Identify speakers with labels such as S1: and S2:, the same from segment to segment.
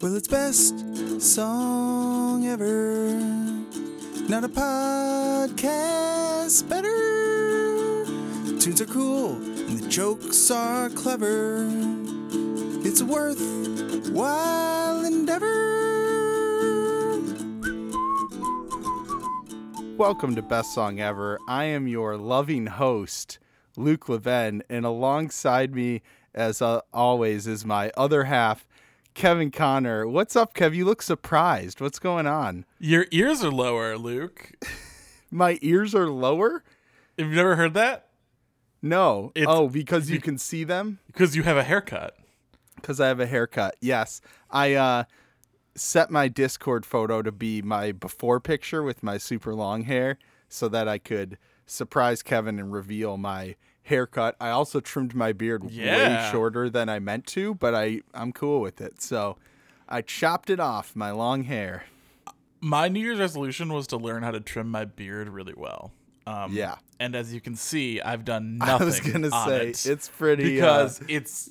S1: Well, it's best song ever. Not a podcast better. Tunes are cool and the jokes are clever. It's a worthwhile endeavor.
S2: Welcome to Best Song Ever. I am your loving host, Luke Leven, and alongside me, as uh, always, is my other half, Kevin Connor. What's up, Kev? You look surprised. What's going on?
S3: Your ears are lower, Luke.
S2: My ears are lower?
S3: Have you never heard that?
S2: No.
S3: It's-
S2: oh, because you can see them?
S3: Because you have a haircut.
S2: Because I have a haircut. Yes. I uh, set my Discord photo to be my before picture with my super long hair so that I could surprise Kevin and reveal my haircut. I also trimmed my beard way shorter than I meant to, but I, I'm cool with it. So I chopped it off, my long hair.
S3: My New Year's resolution was to learn how to trim my beard really well. Um,
S2: Yeah.
S3: And as you can see, I've done nothing.
S2: I was
S3: on
S2: say,
S3: it
S2: it's pretty.
S3: because
S2: uh,
S3: it's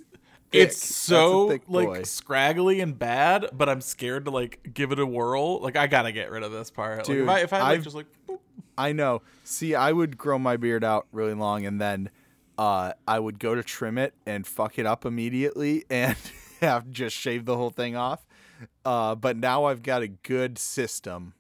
S2: thick.
S3: it's so like scraggly and bad, but I'm scared to like give it a whirl. Like I gotta get rid of this part.
S2: Dude,
S3: like, if I if I like, just like boop,
S2: I know. See, I would grow my beard out really long and then uh, I would go to trim it and fuck it up immediately and have just shave the whole thing off. Uh, but now I've got a good system.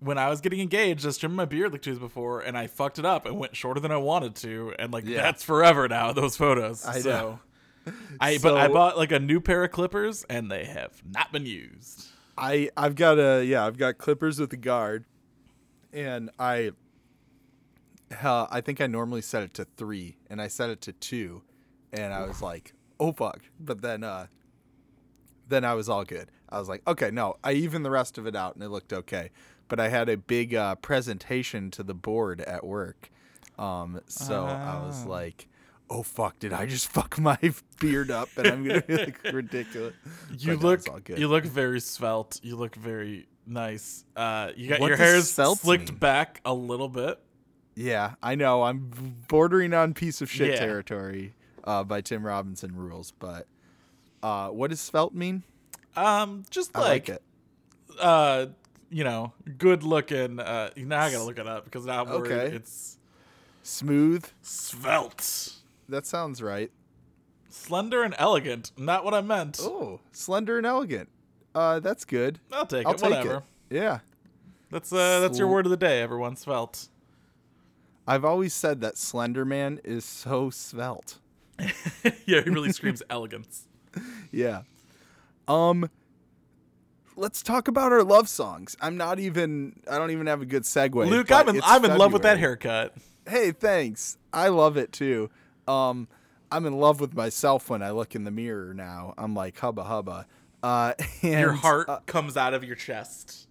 S3: when I was getting engaged, I was trimming my beard like two days before, and I fucked it up and went shorter than I wanted to, and like
S2: Yeah.
S3: that's forever now. Those photos.
S2: I
S3: so,
S2: know.
S3: I but I bought like a new pair of clippers, and they have not been used.
S2: I I've got a yeah I've got clippers with a guard, and I. Uh, I think I normally set it to three, and I set it to two, and I was like, "Oh fuck!" But then, uh, then I was all good. I was like, "Okay, no." I evened the rest of it out, and it looked okay. But I had a big uh, presentation to the board at work, um, so I was
S3: Ah.
S2: like, "Oh fuck! Did I just fuck my beard up?" And I'm gonna be like ridiculous.
S3: You
S2: But
S3: look
S2: it's all good.
S3: you look very svelte. You look very nice. Uh, you got
S2: What
S3: your hair slicked
S2: mean?
S3: back a little bit.
S2: Yeah, I know. I'm bordering on piece of shit
S3: Yeah.
S2: territory uh, by Tim Robinson rules, but uh, what does svelte mean?
S3: Um, just
S2: I
S3: like,
S2: like it.
S3: uh, you know, good looking. Uh, now I gotta look it up because now I'm worried
S2: Okay.
S3: it's
S2: Smooth.
S3: svelte.
S2: That sounds right.
S3: Slender and elegant. Not what I meant.
S2: Oh, slender and elegant. Uh, that's good.
S3: I'll take
S2: I'll
S3: it.
S2: take
S3: Whatever.
S2: it. Yeah.
S3: That's uh that's your word of the day, everyone. Svelte.
S2: I've always said that Slender Man is so svelte.
S3: yeah, he really screams elegance.
S2: Yeah. Um let's talk about our love songs. I'm not even I don't even have a good segue.
S3: Luke, I'm in I'm in love with that haircut.
S2: Hey, thanks. I love it too. Um, I'm in love with myself when I look in the mirror now. I'm like hubba hubba. Uh, and,
S3: Your heart
S2: uh,
S3: comes out of your chest.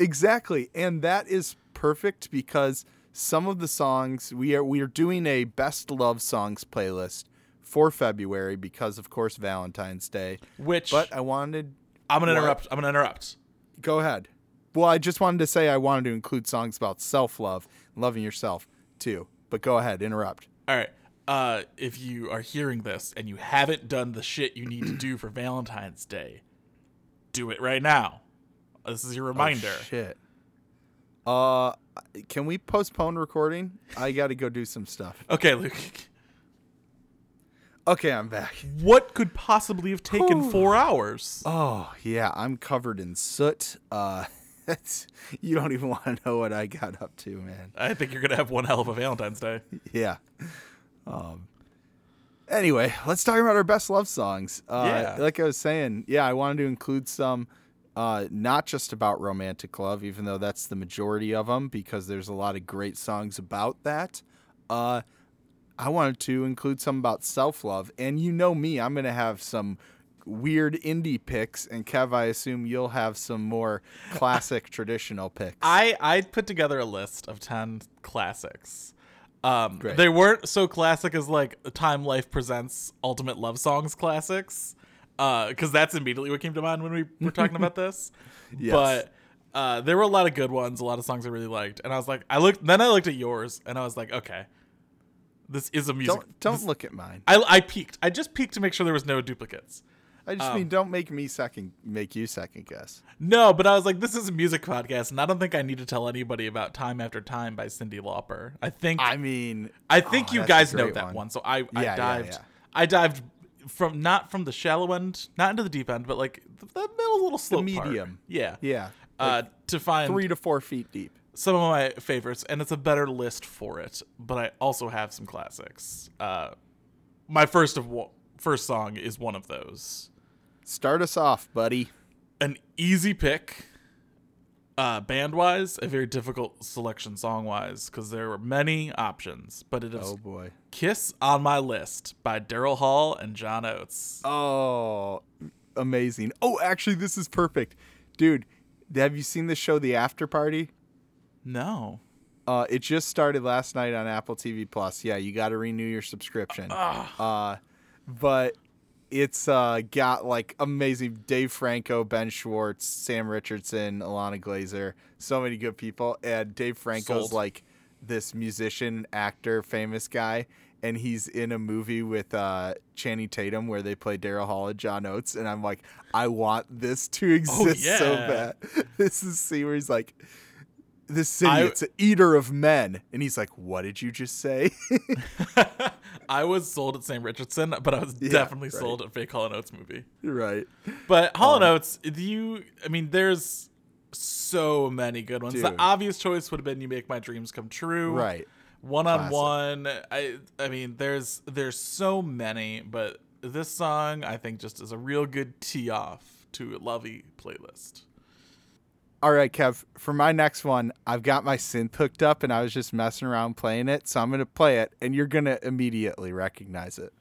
S2: exactly, and that is perfect because some of the songs we are we are doing a best love songs playlist for February because of course Valentine's Day.
S3: Which
S2: But I wanted
S3: I'm gonna
S2: what?
S3: interrupt. I'm gonna interrupt.
S2: go ahead. Well, I just wanted to say I wanted to include songs about self love, loving yourself too. But go ahead, interrupt.
S3: All right. Uh, if you are hearing this and you haven't done the shit you need to do for Valentine's Day, do it right now. This is your reminder.
S2: Oh, shit. Uh, can we postpone recording? I got to go do some stuff.
S3: okay, Luke.
S2: Okay, I'm back.
S3: What could possibly have taken four hours?
S2: Oh yeah, I'm covered in soot. Uh, that's, you don't even want to know what I got up to, man.
S3: I think you're gonna have one hell of a Valentine's Day.
S2: Yeah. Um. Anyway, let's talk about our best love songs. Uh,
S3: Yeah.
S2: Like I was saying, yeah, I wanted to include some, uh, not just about romantic love, even though that's the majority of them, because there's a lot of great songs about that. Uh, I wanted to include some about self love, and you know me, I'm gonna have some weird indie picks, and Kev, I assume you'll have some more classic traditional picks.
S3: I I put together a list of ten classics. Um,
S2: Great.
S3: they weren't so classic as like Time Life presents Ultimate Love Songs classics, because that's immediately what came to mind when we were talking about this.
S2: Yes.
S3: But uh, there were a lot of good ones, a lot of songs I really liked, and I was like, I looked, then I looked at yours, and I was like, okay, this is a music.
S2: don't don't
S3: this-
S2: look at mine.
S3: I I peeked. I just peeked to make sure there was no duplicates.
S2: I just
S3: Um,
S2: mean don't make me second make you second guess.
S3: No, but I was like, this is a music podcast, and I don't think I need to tell anybody about "Time After Time" by Cyndi Lauper. I think
S2: I mean
S3: I think
S2: oh,
S3: you guys know that one. So I,
S2: Yeah,
S3: I
S2: yeah,
S3: dived
S2: yeah.
S3: I dived from not from the shallow end, not into the deep end, but like the, the middle little slope part.
S2: medium.
S3: Yeah.
S2: Yeah.
S3: Uh, to find
S2: Three to four feet deep.
S3: some of my favorites, and it's a better list for it. But I also have some classics. Uh, my first of first song is one of those.
S2: Start us off, buddy.
S3: An easy pick, uh, band wise, a very difficult selection song wise, because there were many options. But it is
S2: Oh boy.
S3: "Kiss on My List" by Daryl Hall and John Oates.
S2: Oh, amazing. Oh, actually, this is perfect, dude. Have you seen the show The After Party?
S3: No.
S2: Uh, it just started last night on Apple TV Plus. Yeah, you got to renew your subscription. Uh, but it's uh, got like amazing Dave Franco, Ben Schwartz, Sam Richardson, Ilana Glazer, so many good people. And Dave Franco's
S3: Sold.
S2: like this musician, actor, famous guy. And he's in a movie with uh, Channing Tatum where they play Daryl Hall and John Oates. And I'm like, I want this to exist so
S3: yeah.
S2: bad. This is see where he's like, this city,
S3: I-
S2: it's an eater of men. And he's like, what did you just say?
S3: I was sold at Sam Richardson, but I was
S2: Yeah,
S3: definitely
S2: right.
S3: sold at Fake Hall and Oates movie.
S2: right.
S3: But Hall
S2: Um,
S3: and Oates, you, I mean, there's so many good ones. The obvious choice would have been "You Make My Dreams Come True."
S2: Right.
S3: One on one. I, I mean, there's there's so many, but this song I think just is a real good tee off to a lovey playlist.
S2: All right, Kev. For my next one, I've got my synth hooked up and I was just messing around playing it. So I'm going to play it and you're going to immediately recognize it.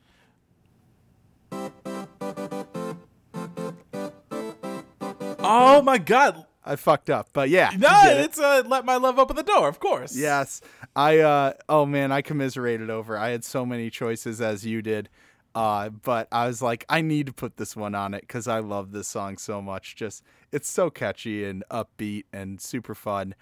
S3: Oh my god!
S2: I fucked up, but yeah.
S3: No,
S2: get it.
S3: it's uh, "Let My Love Open the Door," of course.
S2: Yes. I uh oh man, I commiserated over. I had so many choices as you did. Uh but I was like I need to put this one on it cuz I love this song so much. Just it's so catchy and upbeat and super fun.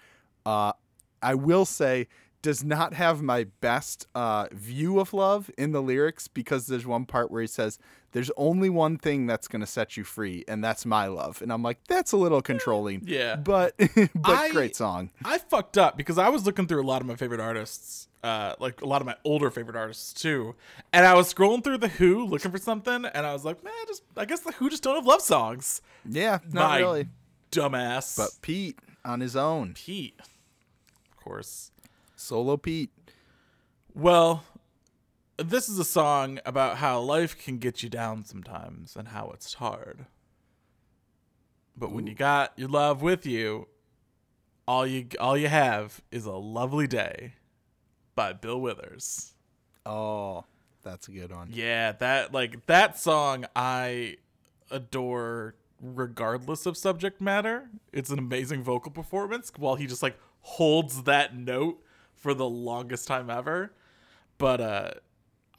S2: Uh I will say does not have my best uh, view of love in the lyrics because there's one part where he says, "There's only one thing that's gonna set you free, and that's my love." And I'm like, that's a little controlling.
S3: Yeah.
S2: but but
S3: I-
S2: great song.
S3: I fucked up because I was looking through a lot of my favorite artists, uh, like a lot of my older favorite artists too, and I was scrolling through the Who looking for something, and I was like, man, just I guess the Who just don't have love songs.
S2: Yeah, not
S3: My
S2: really.
S3: Dumbass.
S2: But Pete on his own,
S3: Pete, of course.
S2: Solo Pete.
S3: Well, this is a song about how life can get you down sometimes and how it's hard. But when you got your love with you, all you all you have is a lovely day by Bill Withers.
S2: Oh, that's a good one.
S3: Yeah, that like that song I adore regardless of subject matter. It's an amazing vocal performance while he just like holds that note for the longest time ever. But uh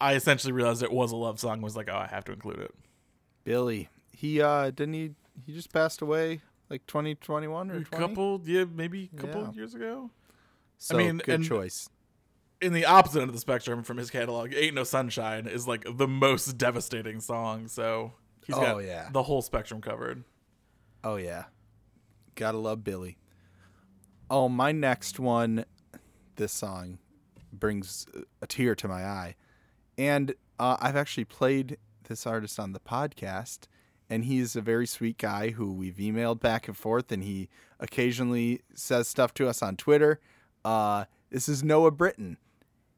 S3: I essentially realized it was a love song was like, oh, I have to include it.
S2: Billy. He uh didn't he he just passed away like 2021 or
S3: A
S2: 20?
S3: couple yeah, maybe a couple
S2: Yeah.
S3: years ago.
S2: So
S3: mean,
S2: good choice.
S3: In the opposite end of the spectrum from his catalog, Ain't No Sunshine is like the most devastating song, so he's
S2: Oh,
S3: got
S2: yeah.
S3: the whole spectrum covered.
S2: Oh yeah. Gotta love Billy. Oh, my next one this song brings a tear to my eye. And uh, I've actually played this artist on the podcast and he's a very sweet guy who we've emailed back and forth and he occasionally says stuff to us on Twitter. Uh, this is Noah Britton.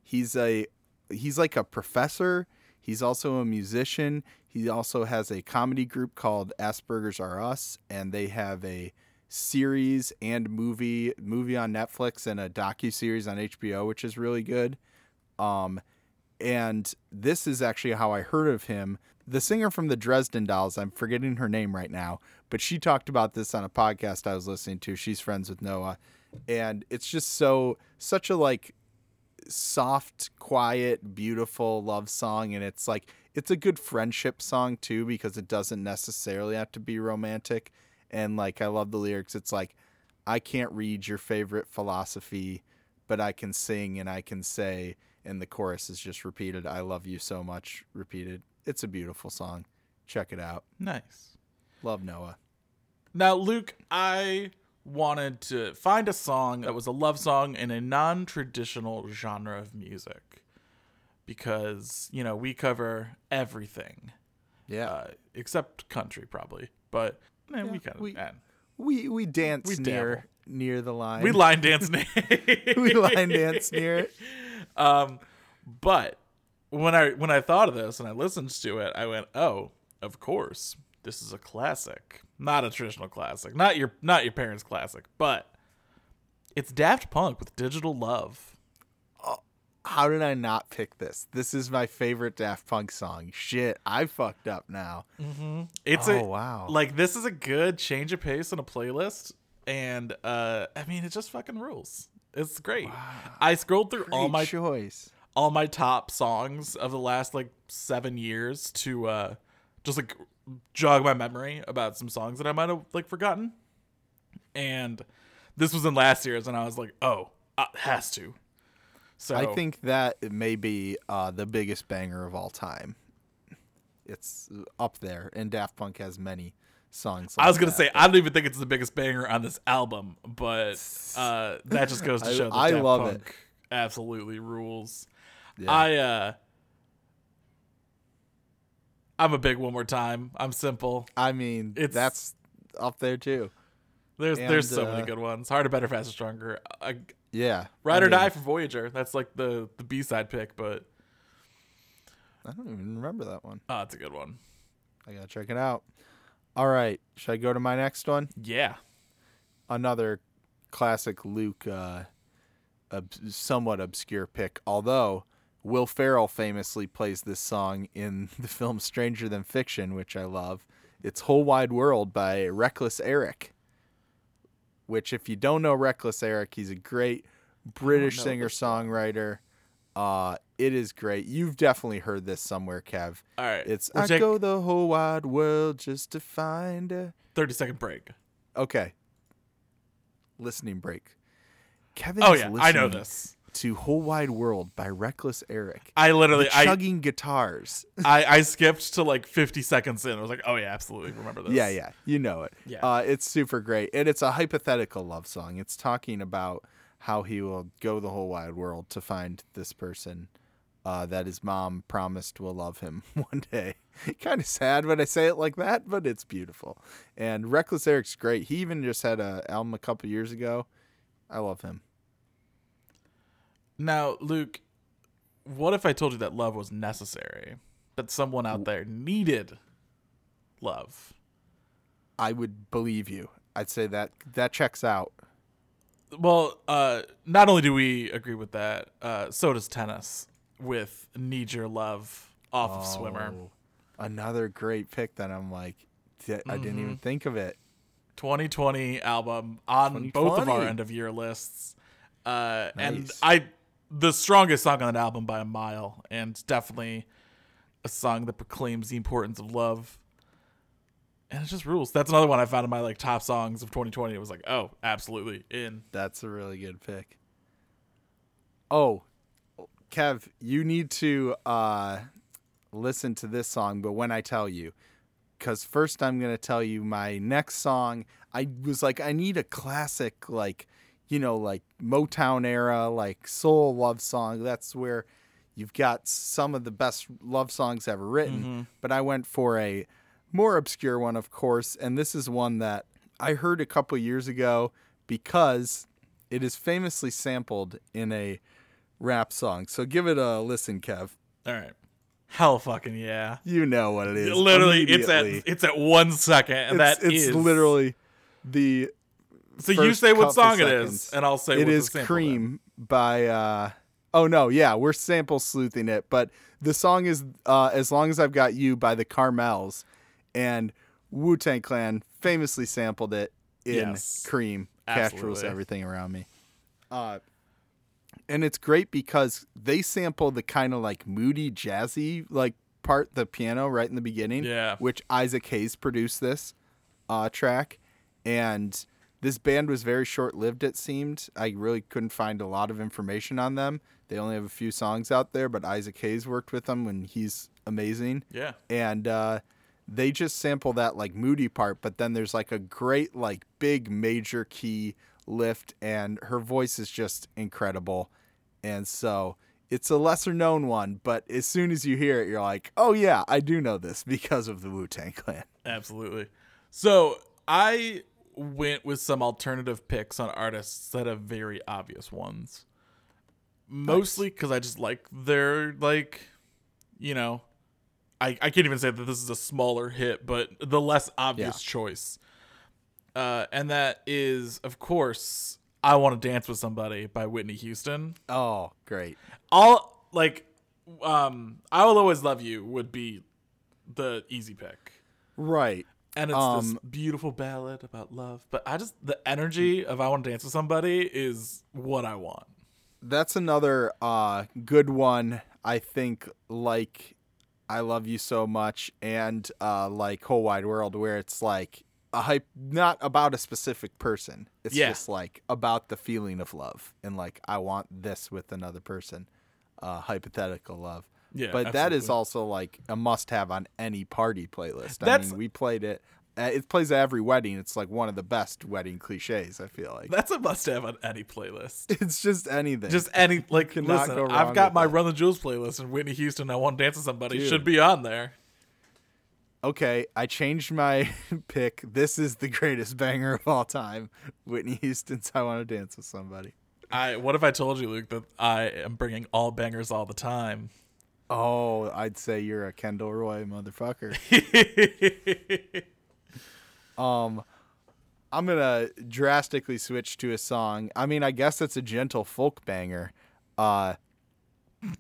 S2: He's a he's like a professor. He's also a musician. He also has a comedy group called Asperger's Are Us, and they have a series and movie movie on Netflix and a docu series on HBO, which is really good. Um, and this is actually how I heard of him. The singer from the Dresden Dolls, I'm forgetting her name right now, but she talked about this on a podcast I was listening to. She's friends with Noah, and it's just so such a like soft, quiet, beautiful love song and it's like it's a good friendship song too because it doesn't necessarily have to be romantic and like I love the lyrics. It's like I can't read your favorite philosophy, but I can sing and I can say and the chorus is just repeated I love you so much repeated. It's a beautiful song. check it out.
S3: Nice.
S2: Love Noah.
S3: Now, Luke, I wanted to find a song that was a love song in a non traditional genre of music because, you know, we cover everything
S2: Yeah.
S3: uh, except country, probably. But eh, we kind of.
S2: we- we we dance
S3: we
S2: near
S3: dabble.
S2: near the line.
S3: we line dance. na-
S2: we line dance near it.
S3: Um, but when I when I thought of this and I listened to it, I went, "Oh, of course, this is a classic, not a traditional classic, not your not your parents' classic, but it's Daft Punk with Digital Love."
S2: How did I not pick this? This is my favorite Daft Punk song. Shit, I fucked up now.
S3: It's
S2: Oh,
S3: a
S2: wow.
S3: like this is a good change of pace in a playlist, and uh, I mean, it just fucking rules. It's great. I scrolled through all my
S2: choice.
S3: all my top songs of the last like seven years to uh just like jog my memory about some songs that I might have like forgotten. And this was in last year's, and I was like, oh, uh, has to. So
S2: I think that may be uh, the biggest banger of all time. It's up there, and Daft Punk has many songs.
S3: I was gonna
S2: that.
S3: say I don't even think it's the biggest banger on this album, but uh, that just goes to
S2: I-
S3: show that
S2: I
S3: Daft
S2: love it.
S3: Punk absolutely rules.
S2: Yeah.
S3: I uh, I'm a big one more time. I'm simple.
S2: I mean,
S3: It's-
S2: that's up there too.
S3: There's there's
S2: And,
S3: so many
S2: uh,
S3: good ones. Harder, better, faster, stronger. I,
S2: Yeah,
S3: Ride
S2: I
S3: or Die for Voyager. That's like the the B side pick, but
S2: I don't even remember that one.
S3: oh, it's a good one.
S2: I gotta check it out. All right, should I go to my next one?
S3: Yeah.
S2: Another classic Luke, uh, ob- somewhat obscure pick. Although Will Ferrell famously plays this song in the film Stranger Than Fiction, which I love. It's "Whole Wide World" by Reckless Eric. Which, if you don't know Reckless Eric, he's a great British singer songwriter. Uh, it is great. You've definitely heard this somewhere, Kev.
S3: All right.
S2: It's
S3: We'll
S2: I
S3: take
S2: go the whole wide world just to find a.
S3: thirty second break.
S2: Okay. Listening break. Kevin
S3: Oh yeah, I know this.
S2: To Whole Wide World by Reckless Eric.
S3: I literally
S2: The
S3: I,
S2: chugging guitars.
S3: I I skipped to like fifty seconds in. I was like, oh yeah, absolutely remember this.
S2: yeah, yeah, you know it.
S3: Yeah.
S2: Uh, it's super great, and it's a hypothetical love song. It's talking about how he will go the whole wide world to find this person uh, that his mom promised will love him one day. kind of sad when I say it like that, but it's beautiful. And Reckless Eric's great. He even just had a album a couple years ago. I love him.
S3: Now, Luke, what if I told you that love was necessary? That someone out there needed love.
S2: I would believe you. I'd say that that checks out.
S3: Well, uh, not only do we agree with that, uh, so does tennis with "Need Your Love" off of Swimmer.
S2: Oh, Another great pick that I'm like, "Th- I didn't
S3: Mm-hmm.
S2: even think of it.
S3: 2020 album on both of our end of year lists. Uh, And I, the strongest song on that album by a mile, and definitely a song that proclaims the importance of love. And it just rules. That's another one I found in my like top songs of 2020. It was like, oh, absolutely in.
S2: That's a really good pick. Oh, Kev, you need to uh, listen to this song, but when I tell you, because first I'm gonna tell you my next song. I was like, I need a classic, like, you know, like Motown era, like soul love song. That's where you've got some of the best love songs ever written. Mm-hmm. But I went for a more obscure one, of course, and this is one that I heard a couple years ago because it is famously sampled in a rap song. So give it a listen, Kev.
S3: All right. Hell fucking yeah.
S2: You know what it is.
S3: literally, it's at it's at one second, and
S2: it's,
S3: that
S2: it's
S3: is-
S2: literally the
S3: So you say what song it is, and I'll say
S2: it is
S3: what
S2: is
S3: the sample
S2: cream by uh oh no yeah we're sample sleuthing it but the song is uh as long as i've got you by the Charmels and wu-tang clan famously sampled it in
S3: Yes.
S2: cream cash rules everything around me uh and it's great because they sample the kind of like moody jazzy like part the piano right in the beginning
S3: Yeah.
S2: which isaac hayes produced this uh, track, and this band was very short lived. It seemed I really couldn't find a lot of information on them. They only have a few songs out there, but Isaac Hayes worked with them, and he's amazing.
S3: Yeah.
S2: And uh, they just sample that like moody part, but then there's like a great like big major key lift, and her voice is just incredible. And so it's a lesser known one, but as soon as you hear it, you're like, oh yeah, I do know this because of the Wu Tang Clan.
S3: Absolutely. So I went with some alternative picks on artists that have very obvious ones. Mostly because I just like their like, you know, I I can't even say that this is a smaller hit, but the less obvious choice. Uh, and that is, of course, "I Want to Dance with Somebody" by Whitney Houston.
S2: Oh, great.
S3: All like, um, "I Will Always Love You" would be the easy pick.
S2: Right.
S3: And it's this
S2: Um,
S3: beautiful ballad about love. But I just the energy of I want to dance with somebody is what I want.
S2: That's another uh good one. I think like I love you so much and uh like whole wide world where it's like a hype not about a specific person. It's
S3: Yeah.
S2: just like about the feeling of love and like I want this with another person. Uh hypothetical love.
S3: Yeah,
S2: But that is also like a must have on any party playlist. I mean, we played it uh, it plays at every wedding. It's like one of the best wedding cliches, I feel like.
S3: That's a must-have on any playlist.
S2: It's just anything.
S3: Just any like listen.
S2: go
S3: I've got my
S2: that.
S3: Run the Jewels playlist, and Whitney Houston. I want to dance with somebody
S2: Dude.
S3: should be on there.
S2: okay, I changed my pick. This is the greatest banger of all time. Whitney Houston's I Want to Dance with Somebody.
S3: I what if I told you, Luke, that I am bringing all bangers all the time?
S2: Oh, I'd say you're a Kendall Roy motherfucker. um I'm going to drastically switch to a song. I mean, I guess it's a gentle folk banger. Uh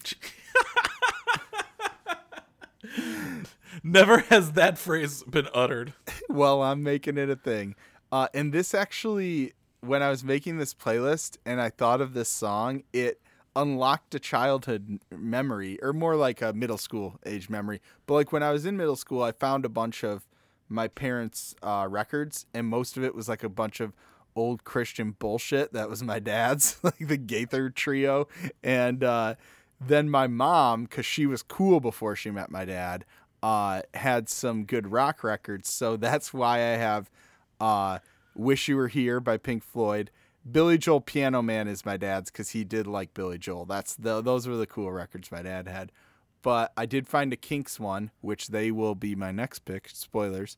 S3: Never has that phrase been uttered.
S2: well, I'm making it a thing. Uh, and this actually, when I was making this playlist and I thought of this song, it unlocked a childhood memory, or more like a middle school age memory. But like when I was in middle school, I found a bunch of my parents' uh, records, and most of it was like a bunch of old Christian bullshit that was my dad's, like the Gaither trio. And uh, then my mom, because she was cool before she met my dad, uh, had some good rock records. So that's why I have uh, Wish You Were Here by Pink Floyd. Billy Joel Piano Man is my dad's because he did like Billy Joel. That's the those were the cool records my dad had. But I did find a Kinks one, which they will be my next pick. Spoilers.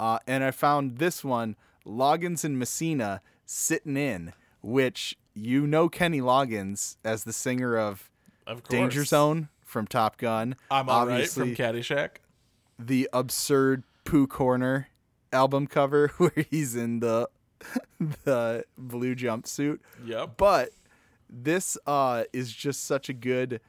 S2: Uh, and I found this one, Loggins and Messina, sitting in, which you know Kenny Loggins as the singer of
S3: Of
S2: Danger Zone from Top Gun.
S3: I'm all right
S2: Obviously,
S3: from Caddyshack.
S2: the absurd Pooh Corner album cover where he's in the the blue jumpsuit.
S3: Yep.
S2: But this uh is just such a good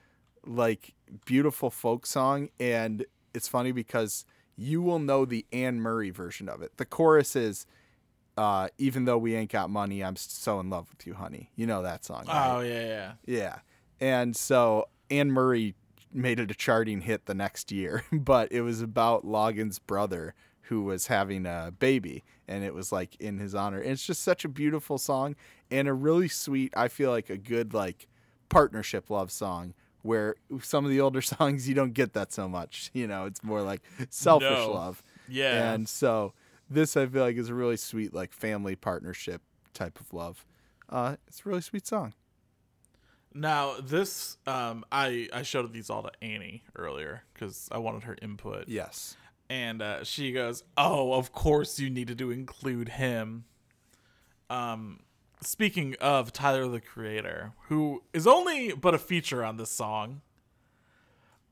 S2: like beautiful folk song and it's funny because you will know the Anne Murray version of it. The chorus is uh even though we ain't got money, I'm so in love with you, honey. You know that song. right?
S3: Oh yeah, yeah.
S2: Yeah. And so Anne Murray made it a charting hit the next year, but it was about Loggins' brother who was having a baby and it was like in his honor. And it's just such a beautiful song and a really sweet, I feel like a good like partnership love song where some of the older songs you don't get that so much. You know, it's more like selfish
S3: No.
S2: love.
S3: Yeah.
S2: And so this I feel like is a really sweet like family partnership type of love. Uh it's a really sweet song.
S3: Now this, um, I I showed these all to Annie earlier because I wanted her input.
S2: Yes.
S3: And uh, she goes, "Oh, of course you needed to include him." Um, speaking of Tyler the Creator, who is only but a feature on this song,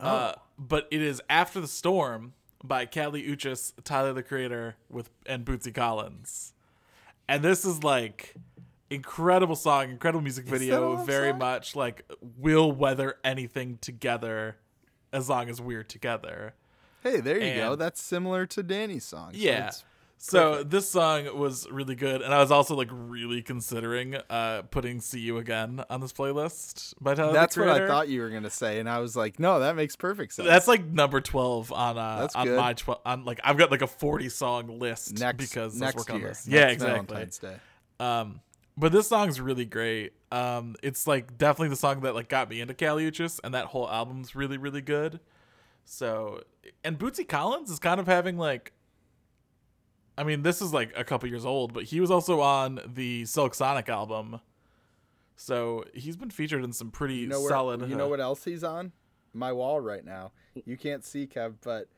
S3: uh, but it is "After the Storm" by Kali Uchis, Tyler the Creator, with and Bootsy Collins, and this is like incredible song, incredible music video, very
S2: song?
S3: much like we'll weather anything together as long as we're together.
S2: Hey, there you go. That's similar to Danny's song. so
S3: Yeah. So this song was really good, and I was also like really considering uh putting "See You Again" on this playlist by Tyler. the
S2: that's what I thought you were gonna say, and I was like, no, that makes perfect sense.
S3: That's like number twelve on uh
S2: That's
S3: on
S2: good.
S3: my twelve on like I've got like a forty song list
S2: next
S3: because
S2: next
S3: let's work on
S2: year.
S3: this.
S2: next
S3: yeah, exactly.
S2: Valentine's Day.
S3: Um, but this song's really great. Um, it's like definitely the song that like got me into Kali Uchis, and that whole album's really really good. So, and Bootsy Collins is kind of having like, I mean, this is like a couple years old, but he was also on the Silk Sonic album. So he's been featured in some pretty
S2: You know where,
S3: solid.
S2: You
S3: uh,
S2: know what else he's on? My wall right now. You can't see Kev, but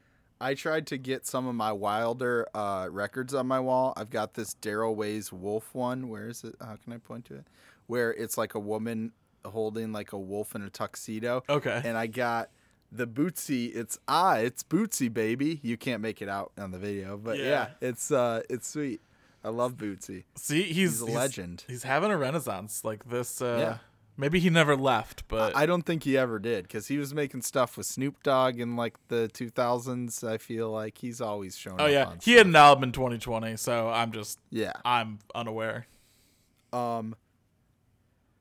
S2: I tried to get some of my Wilder uh, records on my wall. I've got this Darryl Way's Wolf one. Where is it? How can I point to it? Where it's like a woman holding like a wolf in a tuxedo.
S3: Okay.
S2: And I got the Bootsy. It's ah, it's Bootsy, baby. You can't make it out on the video, but yeah,
S3: Yeah.
S2: it's uh, it's sweet. I love Bootsy.
S3: See, he's,
S2: He's a legend.
S3: He's having a renaissance like this. Uh,
S2: Yeah.
S3: Maybe he never left, but
S2: I don't think he ever did because he was making stuff with Snoop Dogg in like the 2000s. I feel like he's always shown.
S3: oh yeah, he had an album in 2020. So I'm just
S2: Yeah.
S3: I'm unaware.
S2: Um.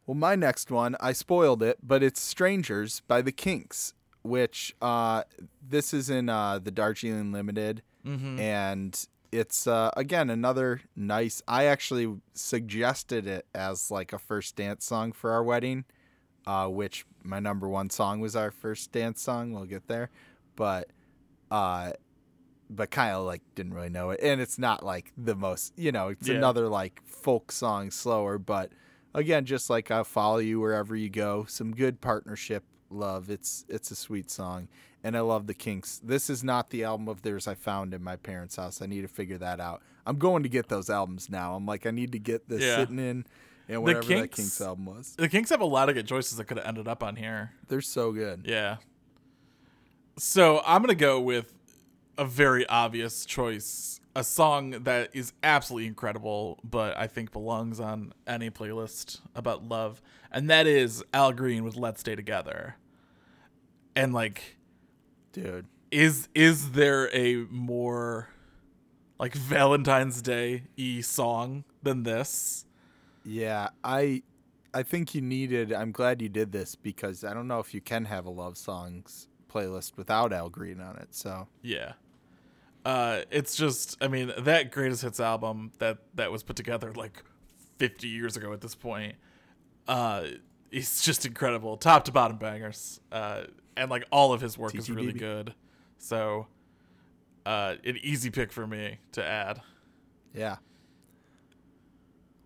S2: Well, my next one, I spoiled it, but it's "Strangers" by the Kinks, which uh, this is in uh, the Darjeeling Limited,
S3: Mm-hmm.
S2: and it's uh, again another nice. I actually suggested it as like a first dance song for our wedding, uh, which my number one song was our first dance song. We'll get there, but uh, but Kyle like didn't really know it, and it's not like the most, you know, it's
S3: Yeah.
S2: another like folk song, slower, but again, just like I follow you wherever you go, some good partnership love. It's it's a sweet song, and I love the Kinks. This is not the album of theirs I found in my parents' house. I need to figure that out. I'm going to get those albums now. I'm like, I need to get this
S3: Yeah.
S2: sitting in, and whatever that
S3: Kinks-
S2: Kinks album was.
S3: The Kinks have a lot of good choices that could have ended up on here.
S2: They're so good.
S3: Yeah. So I'm gonna go with a very obvious choice, a song that is absolutely incredible, but I think belongs on any playlist about love, and that is Al Green with "Let's Stay Together." And like,
S2: Dude.
S3: is is there a more like Valentine's Day e song than this?
S2: Yeah, I I think you needed I'm glad you did this because I don't know if you can have a love songs playlist without Al Green on it. So
S3: Yeah. Uh, it's just, I mean, that greatest hits album that that was put together like 50 years ago at this point. Uh, it's just incredible, top to bottom bangers. Uh, and like all of his work is really good. So, uh, an easy pick for me to add.
S2: yeah.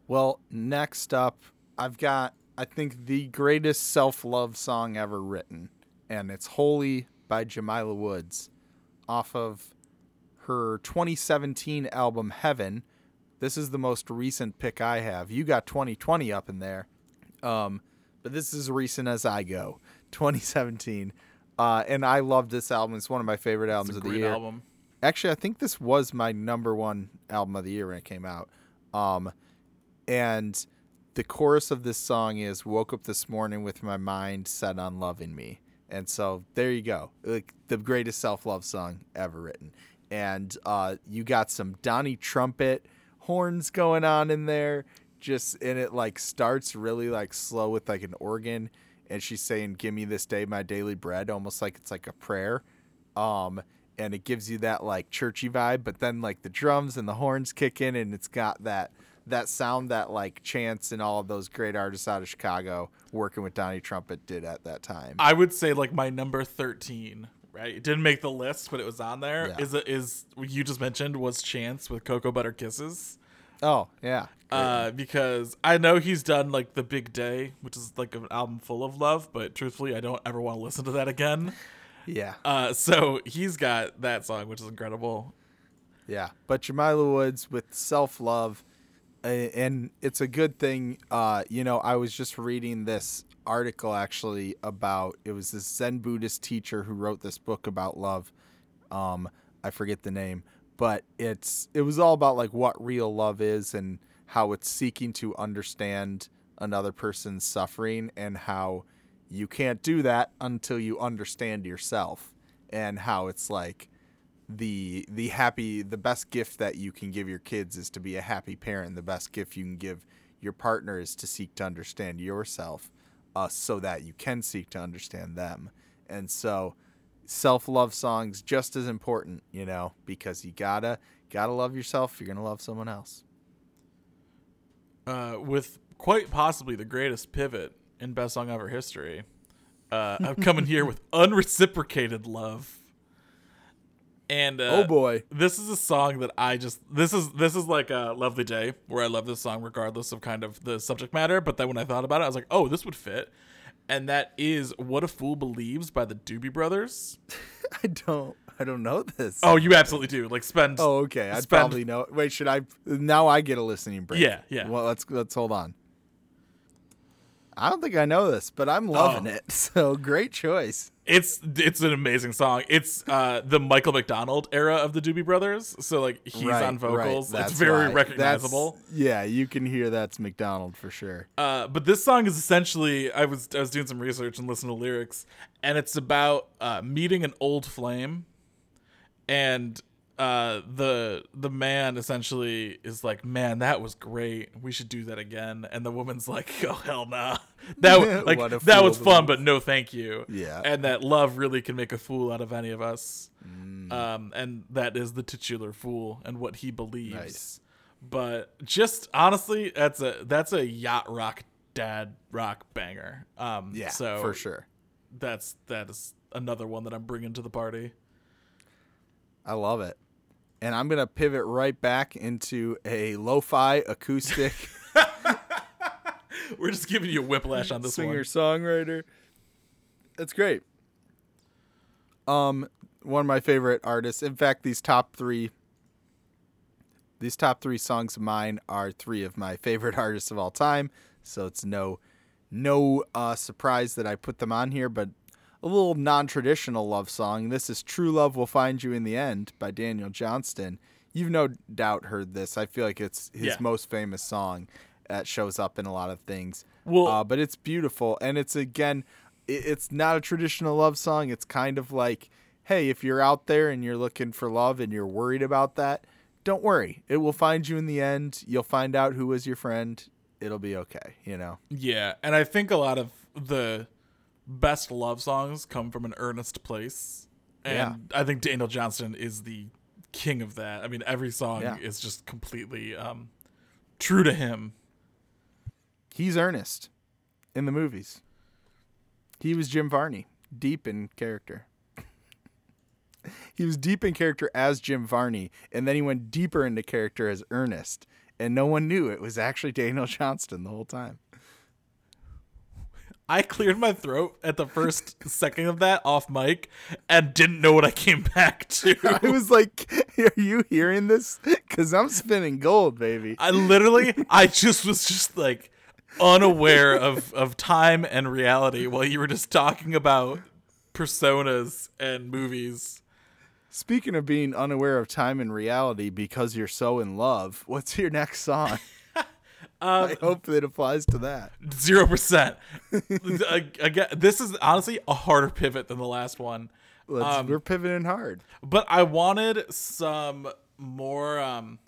S2: Well, next up, I've got I think the greatest self-love song ever written, and it's "Holy" by Jamila Woods, off of her 2017 album Heaven. This is the most recent pick I have. You got 2020 up in there. Um, but this is recent as I go, 2017. Uh, and I love this album. It's one of my favorite albums of the year.
S3: album.
S2: Actually, I think this was my number one album of the year when it came out. Um, and the chorus of this song is "Woke up this morning with my mind set on loving me," and so there you go, like the greatest self-love song ever written. And uh, you got some Donnie trumpet horns going on in there, just and it like starts really like slow with like an organ, and she's saying, "Give me this day my daily bread," almost like it's like a prayer um and it gives you that like churchy vibe but then like the drums and the horns kick in and it's got that that sound that like chance and all of those great artists out of chicago working with donnie trumpet did at that time
S3: I would say like my number 13, right? It didn't make the list, but it was on there.
S2: Yeah.
S3: Is is what you just mentioned was Chance with Cocoa Butter Kisses.
S2: Oh yeah
S3: uh, because I know he's done like the Big Day, which is like an album full of love, but truthfully, I don't ever want to listen to that again.
S2: yeah
S3: Uh, so he's got that song, which is incredible.
S2: Yeah, but Jamila Woods with self love, and it's a good thing. Uh, you know, I was just reading this article actually about it was this Zen Buddhist teacher who wrote this book about love. Um, I forget the name, but it's it was all about like what real love is and how it's seeking to understand another person's suffering and how you can't do that until you understand yourself and how it's like the the happy the best gift that you can give your kids is to be a happy parent. The best gift you can give your partner is to seek to understand yourself uh, so that you can seek to understand them. And so self-love songs just as important you know because you gotta gotta love yourself if you're gonna love someone else
S3: Uh, with quite possibly the greatest pivot in best song ever history. Uh, I'm coming here with unreciprocated love And uh,
S2: oh boy.
S3: this is a song that I just this is this is like a lovely day where I love this song regardless of kind of the subject matter. But then when I thought about it, I was like, oh, this would fit. And that is "What a Fool Believes" by the Doobie Brothers.
S2: I don't. I don't know this.
S3: Oh, you absolutely do. Like spend.
S2: Oh, okay. I'd
S3: Spend-
S2: probably know. Wait, should I? Now I get a listening break.
S3: Yeah, yeah.
S2: Well, let's let's hold on. I don't think I know this, but I'm loving
S3: Oh.
S2: it. So great choice.
S3: It's it's an amazing song. It's uh the Michael McDonald era of the Doobie Brothers. So like he's
S2: Right,
S3: on
S2: right.
S3: vocals.
S2: That's
S3: It's very
S2: why.
S3: recognizable.
S2: That's- yeah, you can hear that's McDonald for sure.
S3: Uh, but this song is essentially I was I was doing some research and listening to lyrics, and it's about uh, meeting an old flame, and uh, the the man essentially is like, "Man, that was great. We should do that again." And the woman's like, "Oh hell nah, that was like that was fun, but no thank you."
S2: Yeah.
S3: and that love really can make a fool out of any of us.
S2: Mm.
S3: Um, and that is the titular fool and what he believes
S2: Nice.
S3: but just honestly that's a that's a yacht rock dad rock banger um
S2: Yeah,
S3: so
S2: for sure.
S3: that's that is another one that i'm bringing to the party
S2: I love it. And I'm gonna pivot right back into a lo-fi acoustic
S3: we're just giving you a whiplash on this one.
S2: singer
S3: one
S2: songwriter. That's great. Um, one of my favorite artists. In fact, these top three. These top three songs of mine are three of my favorite artists of all time. So it's no, no uh, surprise that I put them on here. But a little non-traditional love song. This is "True Love Will Find You in the End" by Daniel Johnston. You've no doubt heard this. I feel like it's his
S3: Yeah.
S2: most famous song that shows up in a lot of things.
S3: Well-
S2: uh, but it's beautiful, and it's again, it's not a traditional love song. It's kind of like, hey, if you're out there and you're looking for love and you're worried about that, don't worry. It will find you in the end. You'll find out who was your friend. It'll be okay. You know.
S3: yeah and i think a lot of the best love songs come from an earnest place and i think daniel johnston is the king of that i mean every song
S2: Yeah.
S3: is just completely um true to him
S2: He's earnest in the movies. He was Jim Varney, deep in character. he was deep in character as Jim Varney, and then he went deeper into character as Ernest, and no one knew it was actually Daniel Johnston the whole time.
S3: I cleared my throat at the first second of that off mic and didn't know what I came back to.
S2: I was like, "Are you hearing this? Because I'm spinning gold, baby."
S3: I literally, I just was just like unaware of, of time and reality while you were just talking about personas and movies.
S2: Speaking of being unaware of time and reality because you're so in love, what's your next song? I hope it applies to that.
S3: Zero percent. Again, this is honestly a harder pivot than the last one. Um,
S2: we're pivoting hard.
S3: But I wanted some more um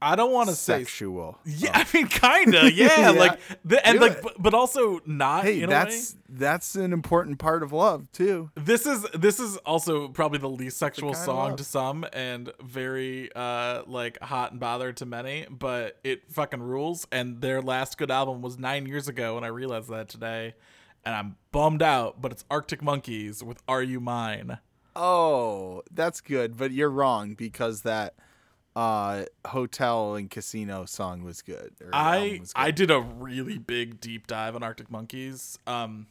S3: I don't want to say
S2: Sexual.
S3: Yeah, I mean, kinda, yeah,
S2: Yeah,
S3: like, the, and
S2: do
S3: like, but, but also not.
S2: Hey,
S3: in
S2: that's
S3: a way.
S2: that's an important part of love too.
S3: This is this is also probably the least sexual
S2: of
S3: song to some, and very uh like hot and bothered to many. But it fucking rules. And their last good album was nine years ago, and I realized that today, and I'm bummed out. But it's Arctic Monkeys with "Are You Mine."
S2: Oh, that's good, but you're wrong because that uh hotel and casino song was good.
S3: I
S2: was good.
S3: I did a really big deep dive on Arctic Monkeys. Um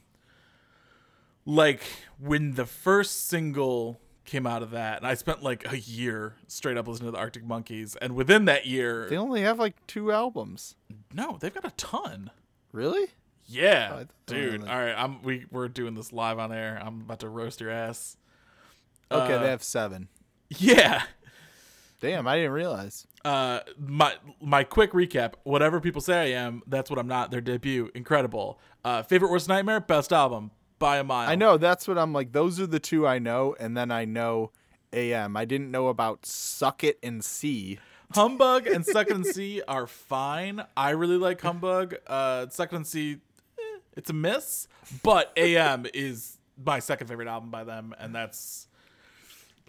S3: like when the first single came out of that, and I spent like a year straight up listening to the Arctic Monkeys, and within that year,
S2: they only have like two albums.
S3: no, they've got a ton.
S2: Really?
S3: Yeah,
S2: I
S3: dude. All right, I'm we we're doing this live on air. I'm about to roast your ass.
S2: Okay,
S3: Uh,
S2: they have seven.
S3: Yeah.
S2: Damn, I didn't realize.
S3: Uh, my my quick recap. Whatever people say I am, that's what I'm not. Their debut, incredible. Uh, favorite worst nightmare, best album by a mile.
S2: I know that's what I'm like. Those are the two I know, and then I know AM. I didn't know about Suck It and See.
S3: Humbug and Suck It and See are fine. I really like Humbug. Uh, Suck It and See, eh, it's a miss, but AM is my second favorite album by them, and that's.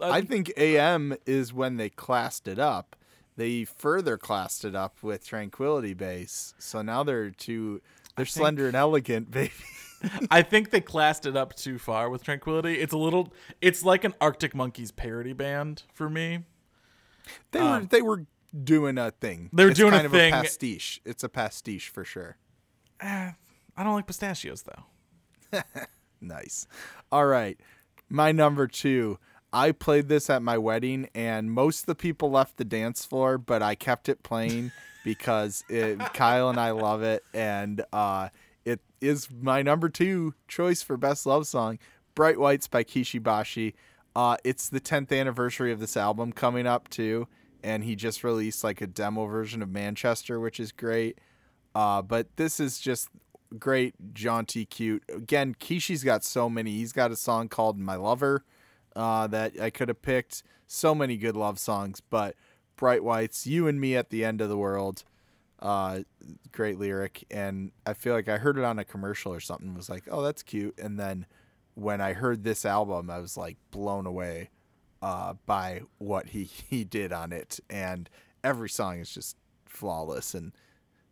S3: Uh,
S2: I think AM is when they classed it up. They further classed it up with Tranquility Base. So now they're too they're slender and elegant, baby.
S3: I think they classed it up too far with Tranquility. It's a little. It's like an Arctic Monkeys parody band for me.
S2: They were they were doing a thing.
S3: Um, They were
S2: It's
S3: doing a
S2: kind of
S3: thing.
S2: pastiche. It's a pastiche for sure.
S3: Eh, I don't like pistachios though.
S2: Nice. All right. My number two. I played this at my wedding, and most of the people left the dance floor, but I kept it playing because it, Kyle and I love it, and uh, it is my number two choice for best love song. "Bright Whites" by Kishi Bashi. Uh, it's the 10th anniversary of this album coming up too, and he just released like a demo version of Manchester, which is great. Uh, but this is just great, jaunty, cute. Again, Kishi's got so many. He's got a song called "My Lover" uh, that I could have picked. So many good love songs, but "Bright Whites," "You and Me at the End of the World," uh, great lyric. And I feel like I heard it on a commercial or something. Was like, oh, that's cute. And then when I heard this album, I was like blown away uh, by what he he did on it. And every song is just flawless and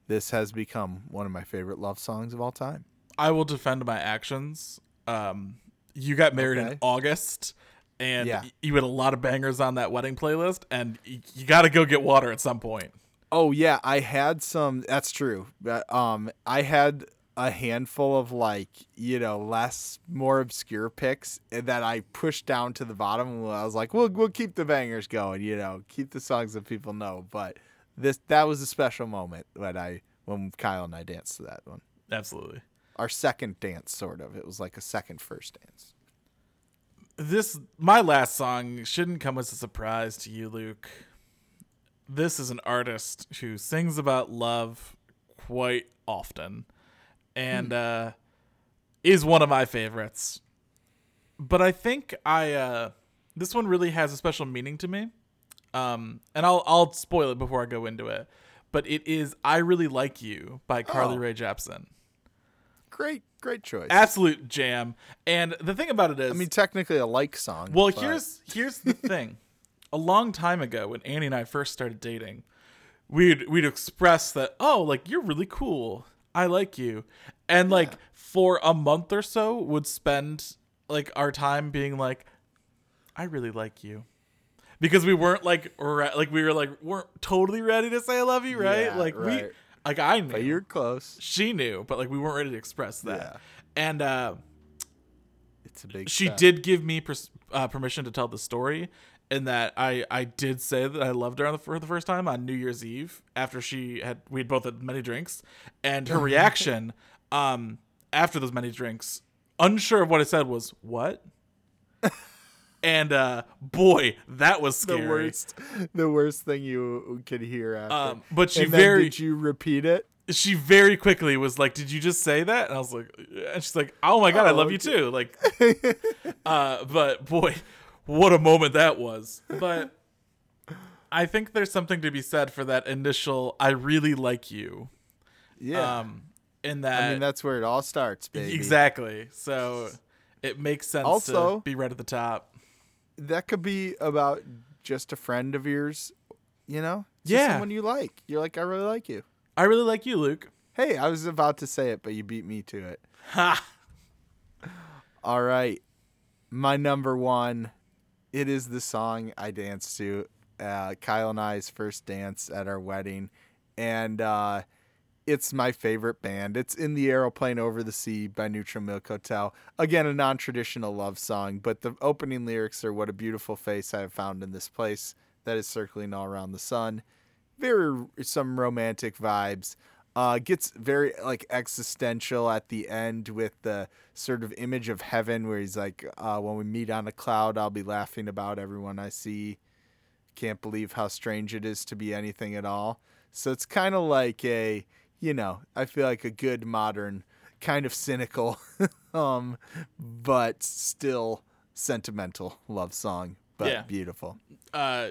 S2: this has become one of my favorite love songs of all time.
S3: I will defend my actions. Um, you got married in August, and
S2: Yeah.
S3: you had a lot of bangers on that wedding playlist, and you got to go get water at some point.
S2: Oh yeah, I had some. That's true. But, um, I had a handful of like you know less more obscure picks that I pushed down to the bottom. And I was like, we'll we'll keep the bangers going. You know, keep the songs that people know. But this that was a special moment when I when Kyle and I danced to that one.
S3: Absolutely.
S2: Our second dance, sort of. It was like a second first dance.
S3: This my last song shouldn't come as a surprise to you, Luke. This is an artist who sings about love quite often and uh is one of my favorites. But I think I uh this one really has a special meaning to me. Um and I'll I'll spoil it before I go into it. But it is I Really Like You by Carly
S2: Oh.
S3: Rae Jepsen.
S2: Great, great choice.
S3: Absolute jam. And the thing about it is
S2: I mean, technically a like song.
S3: well,
S2: but-
S3: here's here's the thing. A long time ago, when Annie and I first started dating, we'd we'd express that, oh, like you're really cool. I like you. And like for a month or so would spend like our time being like, I really like you. Because we weren't like re- like we were like weren't totally ready to say I love you, right?
S2: Yeah,
S3: like we
S2: right.
S3: Like I knew
S2: but you're close.
S3: she knew, but like we weren't ready to express that.
S2: Yeah.
S3: And uh
S2: It's a big.
S3: she
S2: step.
S3: did give me pers- uh, permission to tell the story in that I, I did say that I loved her on the, for the first time on New Year's Eve after she had we had both had many drinks and her reaction um after those many drinks unsure of what I said was what and uh boy that was
S2: the
S3: scary
S2: worst. The worst thing you could hear after.
S3: um but she very
S2: did you repeat it?
S3: she very quickly was like, "Did you just say that?" And I was like, and she's like, "Oh my god, I
S2: Oh,
S3: love you too." Like, uh, but boy, what a moment that was. But I think there's something to be said for that initial "I really like you."
S2: Yeah.
S3: Um, in that,
S2: I mean, that's where it all starts, baby.
S3: exactly. So it makes sense
S2: Also-
S3: to be right at the top.
S2: That could be about just a friend of yours. You know, Just
S3: Yeah.
S2: someone you like. You're like, I really like you.
S3: I really like you, Luke.
S2: Hey, I was about to say it, but you beat me to it.
S3: Ha!
S2: All right. My number one, it is the song I danced to. Uh, Kyle and I's first dance at our wedding. And uh, it's my favorite band. It's In the Aeroplane Over the Sea by Neutral Milk Hotel. Again, a non traditional love song, but the opening lyrics are What a beautiful face I have found in this place that is circling all around the sun. Very, some romantic vibes. Uh, gets very like existential at the end with the sort of image of heaven where he's like, uh, when we meet on a cloud, I'll be laughing about everyone I see. Can't believe how strange it is to be anything at all. So it's kind of like a, you know, I feel like a good modern, kind of cynical, um, but still sentimental love song, but
S3: Yeah.
S2: beautiful.
S3: Uh,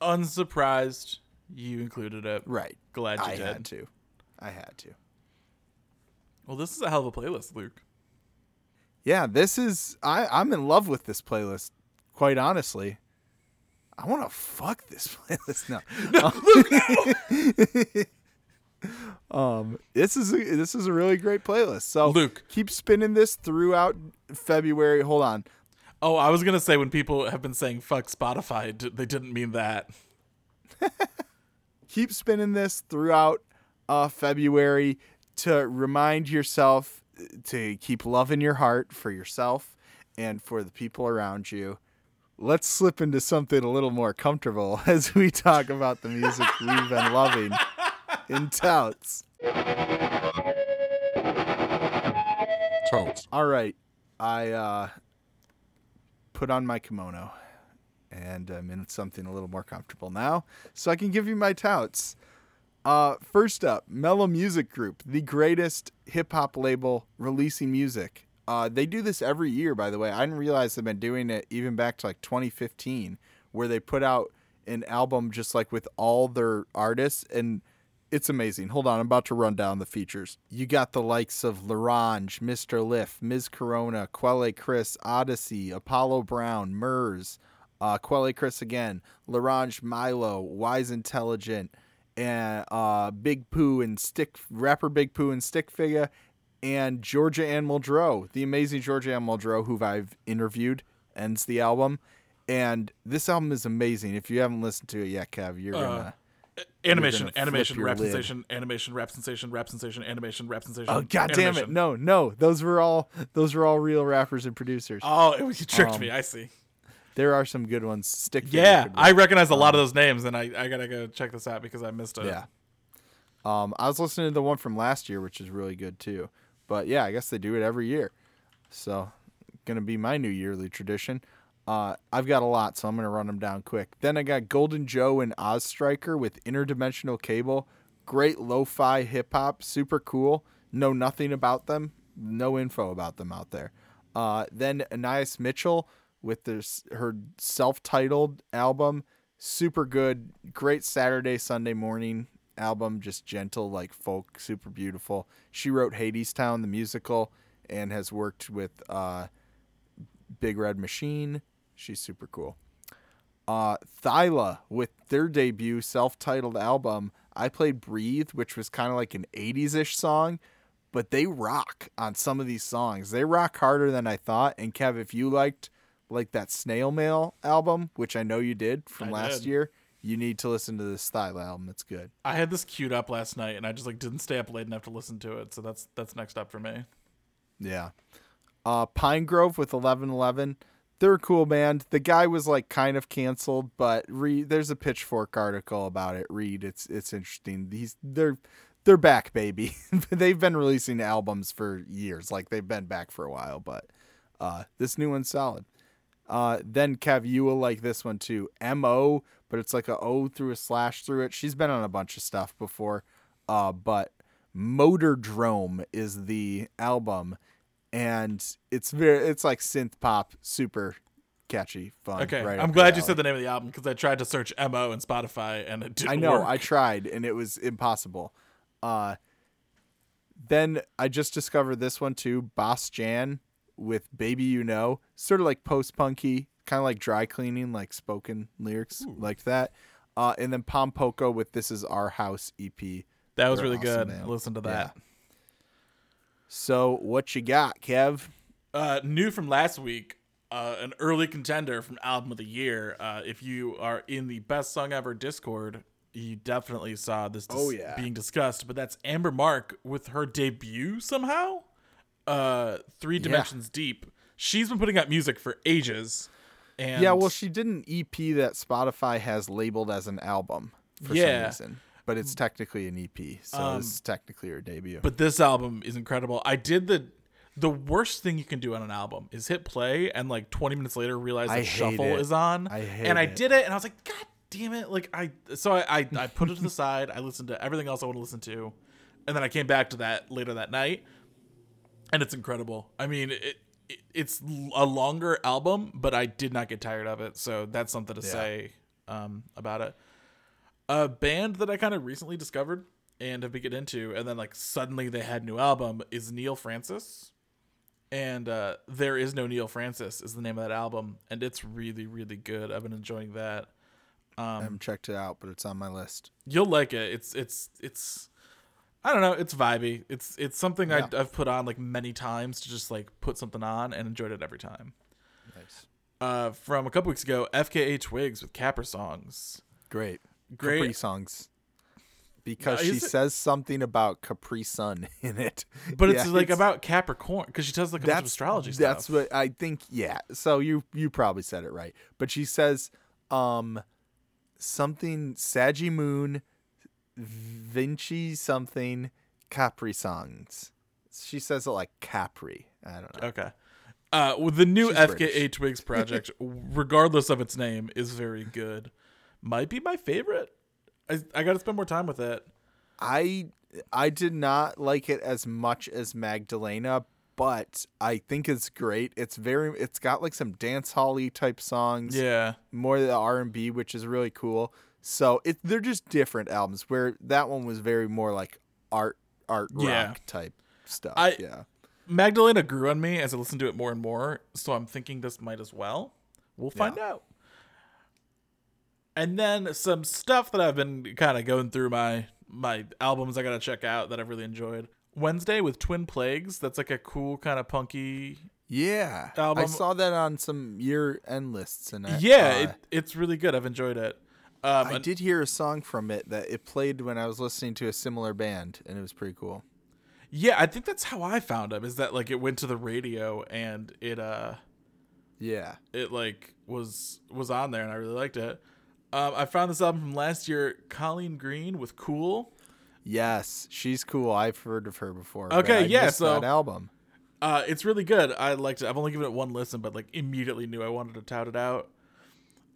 S3: unsurprised you included it.
S2: Right.
S3: Glad you
S2: I
S3: did.
S2: had to. I had to.
S3: Well, this is a hell of a playlist, Luke.
S2: Yeah, this is I I'm in love with this playlist. Quite honestly, I want to fuck this playlist now. Um, this is a, this is a really great playlist. So
S3: Luke.
S2: keep spinning this throughout February. Hold on.
S3: Oh, I was gonna say when people have been saying "fuck Spotify," d- they didn't mean that.
S2: keep spinning this throughout uh, February to remind yourself to keep loving your heart for yourself and for the people around you. Let's slip into something a little more comfortable as we talk about the music we've been loving in touts.
S4: Totes.
S2: All right, I uh, put on my kimono and I'm in something a little more comfortable now, so I can give you my touts. Uh, first up, Mellow Music Group, the greatest hip hop label releasing music. Uh, they do this every year, by the way. I didn't realize they've been doing it even back to like 2015, where they put out an album just like with all their artists, and it's amazing. Hold on, I'm about to run down the features. You got the likes of L'Orange, Mr. Lif, Ms. Corona, Quelle Chris, Oddisee, Apollo Brown, Murs, uh, Quelle Chris again, L'Orange Milo, Wise Intelligent, and uh, Big Pooh and Stick rapper Big Pooh and Stik Figa, and Georgia Ann Muldrow, the amazing Georgia Ann Muldrow, who I've interviewed, ends the album. And this album is amazing. If you haven't listened to it yet, Kev, you're gonna.
S3: Animation, animation, rap
S2: lid.
S3: sensation, animation, rap sensation, rap sensation, animation, rap sensation.
S2: Oh god damn it! No, no, those were all those were all real rappers and producers.
S3: Oh, it was, you tricked
S2: Um,
S3: me. I see.
S2: There are some good ones. Stick.
S3: Yeah, I recognize a lot of those names, and I, I gotta go check this out because I missed it.
S2: Yeah. Um, I was listening to the one from last year, which is really good too. But yeah, I guess they do it every year. So, gonna be my new yearly tradition. Uh, I've got a lot, so I'm gonna run them down quick. Then I got Golden Joe and Oz Striker with Interdimensional Cable. Great lo-fi hip hop, super cool. Know nothing about them, no info about them out there. Uh, then Anais Mitchell with this her self-titled album, super good, great Saturday Sunday morning album, just gentle like folk, super beautiful. She wrote Hadestown the musical and has worked with uh, Big Red Machine. She's super cool. Uh, Thyla with their debut self-titled album. I played Breathe, which was kind of like an 80s-ish song, but they rock on some of these songs. They rock harder than I thought. And Kev, if you liked like that Snail Mail album, which I know you did from
S3: I
S2: last
S3: did.
S2: year, you need to listen to this Thyla album. It's good.
S3: I had this queued up last night, and I just like didn't stay up late enough to listen to it. So that's that's next up for me.
S2: Yeah. Uh, Pinegrove with 1111. They're a cool band. The guy was like kind of canceled, but read there's a Pitchfork article about it. Read it's it's interesting. These they're they're back, baby. they've been releasing albums for years. Like they've been back for a while, but uh, this new one's solid. Uh, then Kev, you will like this one too. M O, but it's like a O through a slash through it. She's been on a bunch of stuff before. Uh, but Motordrome is the album, and it's very it's like synth pop, super catchy, fun.
S3: Okay,
S2: right
S3: I'm glad you said the name of the album because I tried to search mo in Spotify and it didn't
S2: I know.
S3: work.
S2: I tried, and it was impossible. Uh, then I just discovered this one too, Boss Jan with "Baby You Know," sort of like post punky, kind of like dry cleaning, like spoken lyrics, like that. Uh, and then Pom Poko with "This Is Our House" EP.
S3: that was
S2: They're
S3: really
S2: awesome,
S3: good.
S2: man.
S3: Listen to that.
S2: So what you got, Kev?
S3: Uh, new from last week, uh, an early contender from album of the year. Uh, if you are in the best song ever Discord, you definitely saw this dis-
S2: Oh, yeah.
S3: being discussed. But that's Amber Mark with her debut somehow. Uh, Three Dimensions Deep. She's been putting out music for ages. And
S2: Yeah, well, she did an EP that Spotify has labeled as an album for
S3: Yeah.
S2: some reason, but it's technically an EP, so
S3: Um,
S2: it's technically her debut.
S3: But this album is incredible. I did the the worst thing you can do on an album is hit play and like 20 minutes later realize the shuffle
S2: it.
S3: is on.
S2: I hate
S3: and I
S2: it.
S3: did it and I was like, God damn it. Like I so I, I, I put it to the side. I listened to everything else I want to listen to. And then I came back to that later that night. And it's incredible. I mean, it, it it's a longer album, but I did not get tired of it. So that's something to say um, about it. A band that I kind of recently discovered and have been getting into, and then like suddenly they had a new album is Neal Francis. And uh, there is no Neal Francis is the name of that album, and it's really really good. I've been enjoying that. Um, I
S2: haven't checked it out, but it's on my list.
S3: you'll like it. It's it's it's I don't know. It's vibey. It's it's something I, I've put on like many times to just like put something on and enjoyed it every time.
S2: Nice.
S3: Uh, from a couple weeks ago, FKA Twigs with Capper songs.
S2: Great.
S3: Great.
S2: Capri songs. Because she says something about Capri Sun in it.
S3: But it's
S2: Yeah,
S3: like about Capricorn because she tells like a bunch of astrology stuff.
S2: That's what I think. Yeah. So you you probably said it right, but she says um something Saggy Moon, Vinci something Capri songs. She says it like Capri. I don't know.
S3: Okay. Uh, well, the new
S2: She's
S3: FKA
S2: British.
S3: Twigs project, regardless of its name, is very good. Might be my favorite. I, I got to spend more time with it.
S2: I I did not like it as much as Magdalene, but I think it's great. It's very it's got like some dance hall type songs.
S3: Yeah.
S2: more the R and B, which is really cool. So it they're just different albums. Where that one was very more like art art
S3: Yeah.
S2: rock type stuff.
S3: I-
S2: yeah,
S3: Magdalene grew on me as I listened to it more and more, so I'm thinking this might as well. We'll find
S2: Yeah.
S3: out. And then some stuff that I've been kind of going through my my albums I gotta check out that I've really enjoyed. Wednesday with Twin Plagues. That's like a cool kind of punky.
S2: yeah. I saw that on some year end lists, and I,
S3: Yeah,
S2: uh,
S3: it, it's really good. I've enjoyed it. Um,
S2: I
S3: and-
S2: did hear a song from it that it played when I was listening to a similar band, and it was pretty cool.
S3: Yeah, I think that's how I found him. Is that like it went to the radio and it uh
S2: Yeah,
S3: it like was was on there and I really liked it. Um, I found this album from last year, Colleen Green with Cool.
S2: yes, she's cool. I've heard of her before.
S3: Okay, yeah, so-
S2: that album.
S3: Uh, it's really good. I liked it. I've only given it one listen, but like immediately knew I wanted to tout it out.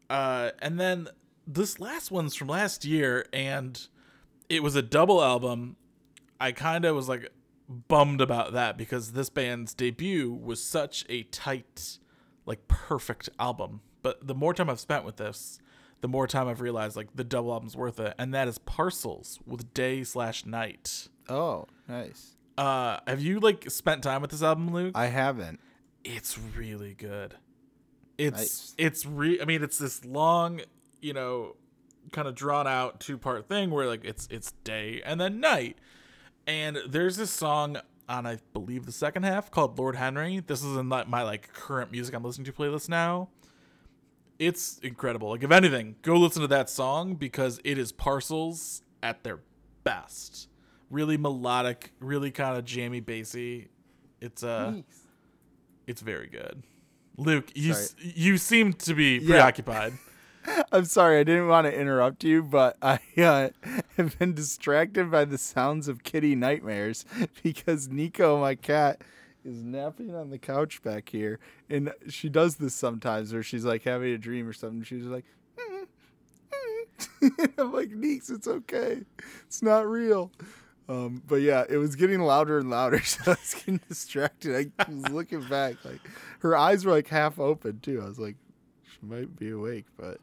S3: Uh, and then this last one's from last year, and it was a double album. I kind of was like bummed about that because this band's debut was such a tight, like perfect album. But the more time I've spent with this, the more time I've realized like the double album's worth it, and that is Parcels with Day slash Night.
S2: Oh, nice.
S3: Uh, have you like spent time with this album, Luke?
S2: I haven't.
S3: it's really good. It's
S2: Nice.
S3: it's re I mean it's this long, you know, kind of drawn out two part thing where like it's it's day and then night. And there's this song on I believe the second half called Lord Henry. This is in my, my like current music I'm listening to playlist now. It's incredible. Like if anything, go listen to that song because it is parcels at their best. Really melodic, really kind of jammy bassy. It's uh it's very good. Luke, you s- you seem to be preoccupied.
S2: I'm sorry, I didn't want to interrupt you, but I uh, have been distracted by the sounds of kitty nightmares because Nico, my cat, is napping on the couch back here, and she does this sometimes where she's like having a dream or something. She's like, I'm like, Neeks, it's okay, it's not real. Um, but yeah, it was getting louder and louder, so I was getting distracted. I was looking back, like her eyes were like half open too. I was like, she might be awake, but.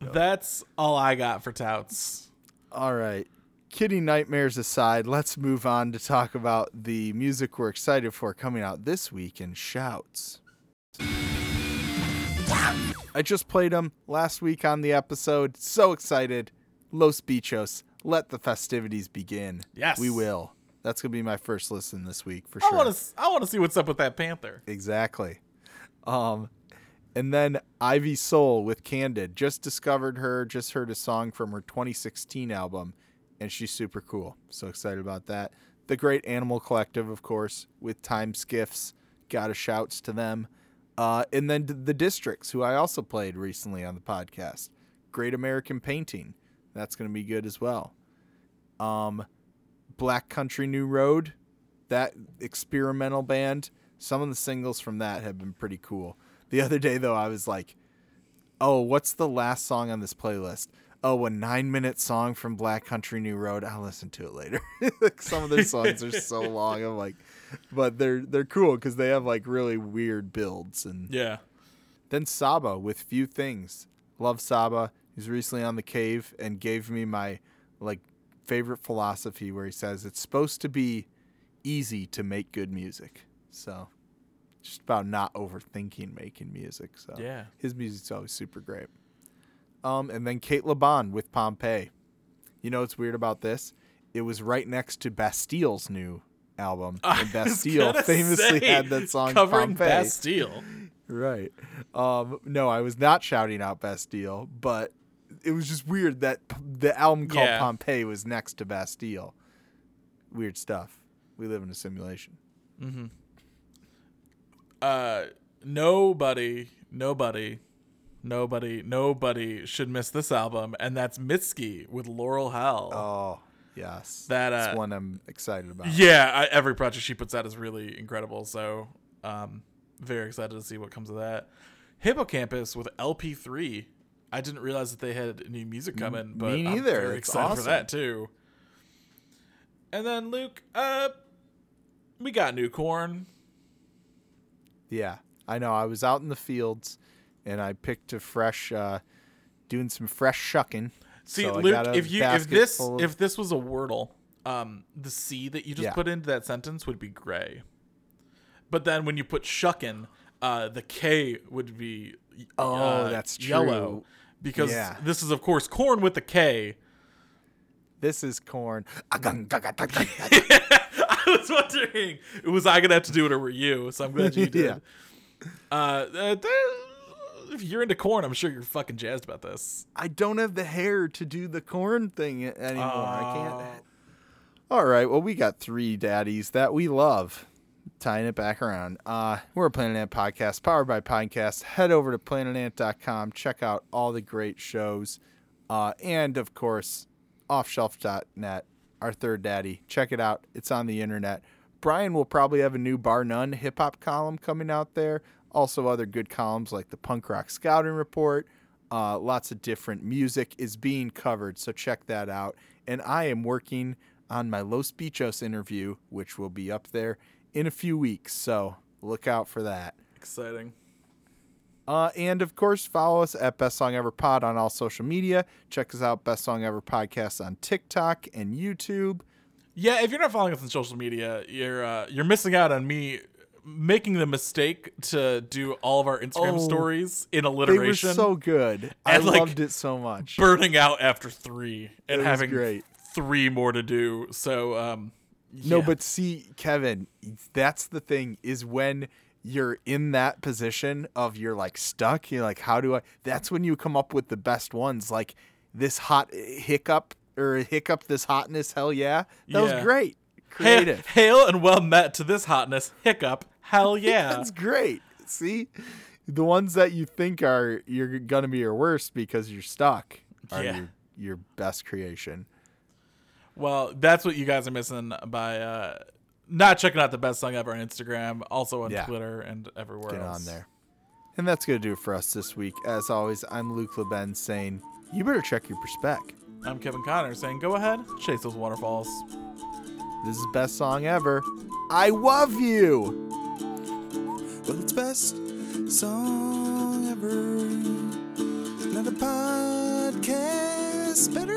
S3: That's all I got for touts.
S2: All right. Kitty nightmares aside, let's move on to talk about the music we're excited for coming out this week in Shouts. I just played them last week on the episode. So excited. Los Bichos. Let the festivities begin.
S3: Yes.
S2: We will. That's going to be my first listen this week for
S3: I
S2: sure.
S3: want to I want to see what's up with that panther.
S2: Exactly. Um, and then Ivy Sole with Candid. Just discovered her, just heard a song from her 2016 album, and she's super cool. So excited about that. The Great Animal Collective, of course, with Time Skiffs. Got a shouts to them. Uh, and then the Districts, who I also played recently on the podcast. Great American Painting. That's going to be good as well. Um, Black Country New Road, that experimental band. Some of the singles from that have been pretty cool. The other day, though, I was like, oh, what's the last song on this playlist? Oh, a nine minute song from Black Country New Road. I'll listen to it later. Like, Some of their songs are so long. I'm like, but they're they're cool because they have like really weird builds. And
S3: Yeah.
S2: then Saba with Few Things. Love Saba. He's recently on the cave and gave me my like favorite philosophy where he says it's supposed to be easy to make good music. So just about not overthinking making music. So
S3: Yeah.
S2: his music's always super great. Um, and then Cate Le Bon with Pompeii. You know what's weird about this it was right next to Bastille's new album. And Bastille famously
S3: say,
S2: had that song
S3: covering
S2: Pompeii.
S3: Bastille.
S2: Right. Um, no, I was not shouting out Bastille, but it was just weird that the album called
S3: Yeah.
S2: Pompeii was next to Bastille. Weird stuff. We live in a simulation. Mm-hmm.
S3: Uh, nobody, nobody, nobody, nobody should miss this album, and that's Mitski with Laurel Hell.
S2: Oh, yes.
S3: That,
S2: That's
S3: uh,
S2: one I'm excited about.
S3: Yeah, I, every project she puts out is really incredible. So, um, very excited to see what comes of that. Hippo Campus with LP3. I didn't realize that they had new music coming, but
S2: me
S3: I'm
S2: neither.
S3: very
S2: It's
S3: excited for that too. And then Luke, uh, we got new Korn.
S2: Yeah, I know. I was out in the fields and I picked a fresh, uh, doing some fresh shucking.
S3: See,
S2: So
S3: Luke, if you if this
S2: of-
S3: if this was a wordle, um, the C that you just
S2: Yeah.
S3: put into that sentence would be gray. But then when you put shuckin, uh, the K would be
S2: Oh,
S3: uh,
S2: that's
S3: yellow because
S2: Yeah.
S3: this is of course Korn with the K.
S2: This is Korn.
S3: I was wondering, was I gonna have to do it or were you? So I'm glad you did.
S2: Yeah.
S3: uh, uh, if you're into Korn, I'm sure you're fucking jazzed about this.
S2: I don't have the hair to do the Korn thing anymore. I
S3: Oh.
S2: can't. All right. Well, we got three daddies that we love. Tying it back around. Uh, we're a Planet Ant podcast powered by Pinecast. Head over to planetant.com. Check out all the great shows. Uh, and of course, offshelf.net, our third daddy. Check it out. It's on the internet. Brian will probably have a new Bar None hip hop column coming out there. Also, other good columns like the Punk Rock Scouting Report. Uh, lots of different music is being covered, so check that out. And I am working on my Los Bichos interview, which will be up there in a few weeks. So look out for that.
S3: Exciting.
S2: Uh, and of course, follow us at Best Song Ever Pod on all social media. Check us out, Best Song Ever Podcast on TikTok and YouTube.
S3: Yeah, if you're not following us on social media, you're uh, you're missing out on me making the mistake to do all of our Instagram
S2: Oh,
S3: stories in alliteration.
S2: They were so good. I
S3: like,
S2: loved it so much.
S3: burning out after three, and having
S2: great.
S3: three more to do. So, um,
S2: No, but see, Kevin, that's the thing is when you're in that position of you're like stuck, you're like, how do I? That's when you come up with the best ones, like this hot hiccup or hiccup, this hotness, hell yeah. That
S3: Yeah.
S2: was great.
S3: Hail,
S2: Creative.
S3: hail and well met to this hotness. Hiccup. Hell yeah.
S2: That's great. See, the ones that you think are you're gonna be your worst because you're stuck are
S3: Yeah.
S2: your your best creation.
S3: well, that's what you guys are missing by uh, not checking out the best song ever on Instagram, also on
S2: Yeah.
S3: Twitter and everywhere
S2: Get
S3: else.
S2: on there. And that's gonna do it for us this week. As always, I'm Luke LeBen saying, you better check your perspec.
S3: I'm Kevin Connor saying, go ahead, chase those waterfalls.
S2: This is best song ever. I love you.
S1: Well, it's best song ever. Not a podcast better.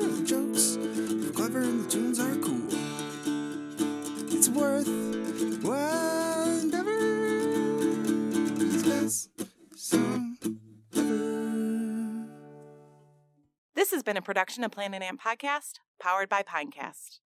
S1: The jokes are clever and the tunes are cool. It's worth while endeavor. It's best song ever.
S5: This has been a production of Planet Ant Podcast, powered by Pinecast.